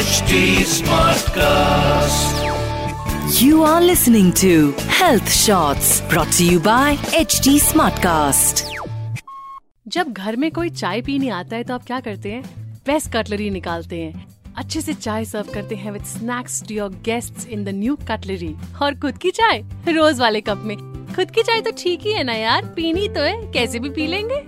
Smartcast. You are listening to Health Shots brought to you by HD Smartcast. जब घर में कोई चाय पीने आता है तो आप क्या करते हैं? बेस्ट कटलरी निकालते हैं। अच्छे से चाय सर्व करते हैं with snacks to your guests in the new cutlery और खुद की चाय रोज वाले कप में। खुद की चाय तो ठीक ही है ना यार? पीनी तो है कैसे भी पी लेंगे?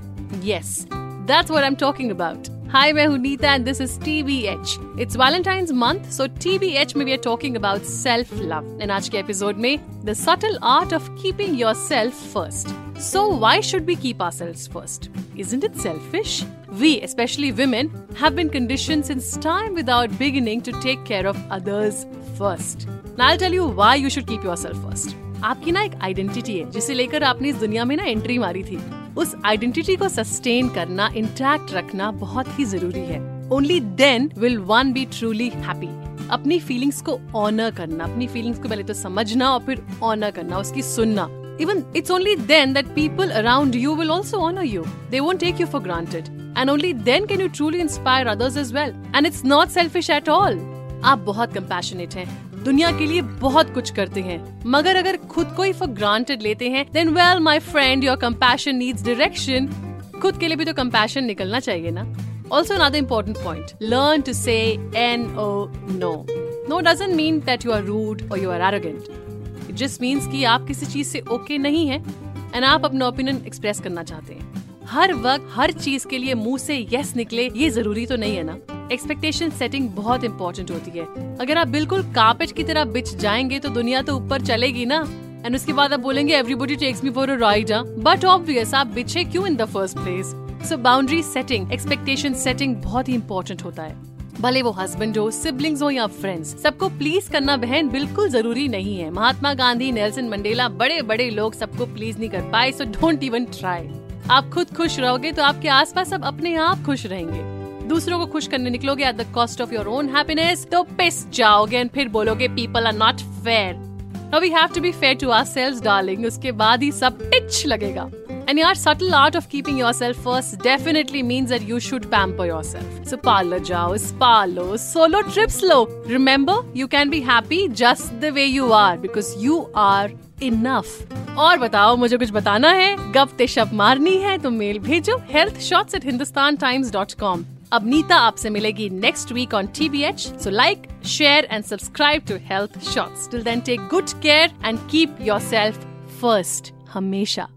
Yes that's what I am talking about Hi, मैं हूँ Nita and this is TBH. It's Valentine's month, so TBH में we are talking about self-love. And आज के episode में the subtle art of keeping yourself first. So why should we keep ourselves first? Isn't it selfish? We, especially women, have been conditioned since time without beginning to take care of others first. Now I'll tell you why you should keep yourself first. आपकी ना एक identity है जिसे लेकर आपने इस दुनिया में ना एंट्री मारी थी उस आइडेंटिटी को सस्टेन करना इंटैक्ट रखना बहुत ही ज़रूरी है। Only then will one be truly happy अपनी फीलिंग्स को ऑनर करना, अपनी फीलिंग्स को पहले तो समझना और फिर ऑनर करना, उसकी सुनना। Even it's only then that people around you will also honour you they won't take you for granted and only then can you truly inspire others as well and it's not selfish at all आप बहुत कम्पेशनेट हैं। दुनिया के लिए बहुत कुछ करते हैं। मगर अगर खुद को ही फॉर ग्रांटेड लेते हैं then well my friend your compassion needs direction खुद के लिए भी तो कंपैशन निकलना चाहिए ना। Also another important point, learn to say no no. No doesn't mean that you are rude or you are arrogant. It just means कि आप किसी चीज़ से ओके okay नहीं है एंड आप अपना ओपिनियन एक्सप्रेस करना चाहते हैं। हर वक्त, हर चीज़ के लिए मुँह से यस निकले, ये ज़रूरी तो नहीं है ना। एक्सपेक्टेशन सेटिंग बहुत इंपॉर्टेंट होती है। अगर आप बिल्कुल कार्पेट की तरह बिछ जाएँगे तो दुनिया तो ऊपर चलेगी ना? एंड उसके बाद आप बोलेंगे everybody takes me for a ride but obvious आप बिछे क्यों in the first place so boundary setting expectation setting बहुत ही इम्पोर्टेंट होता है। भले वो हस्बैंड हो सिबलिंग्स हो या फ्रेंड्स सबको प्लीज़ करना बहन बिल्कुल ज़रूरी नहीं है। महात्मा गांधी नेल्सन मंडेला बड़े बड़े लोग सबको प्लीज़ नहीं कर पाए सो डोंट इवन ट्राई आप खुद खुश रहोगे तो आपके आसपास सब अपने आप खुश रहेंगे। दूसरों को खुश करने निकलोगे at the cost of your own happiness तो पिस जाओगे एंड फिर बोलोगे people are not fair Now we have to be fair to ourselves, darling. उसके बाद ही सब टिच लगेगा. And your subtle art of keeping yourself first definitely means that you should pamper yourself. So parlor jao, spa lo, solo trips lo. Remember, you can be happy just the way you are because you are enough. और बताओ मुझे कुछ बताना है गप शप मारनी है तो मेल भेजो health shorts at Hindustan Times dot com अब नीता आपसे मिलेगी next week on TBH so like share and subscribe to health shorts till then take good care and keep yourself first हमेशा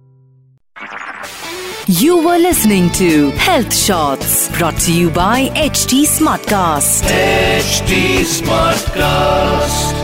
You were listening to Health Shots brought to you by HT Smartcast. HD Smartcast.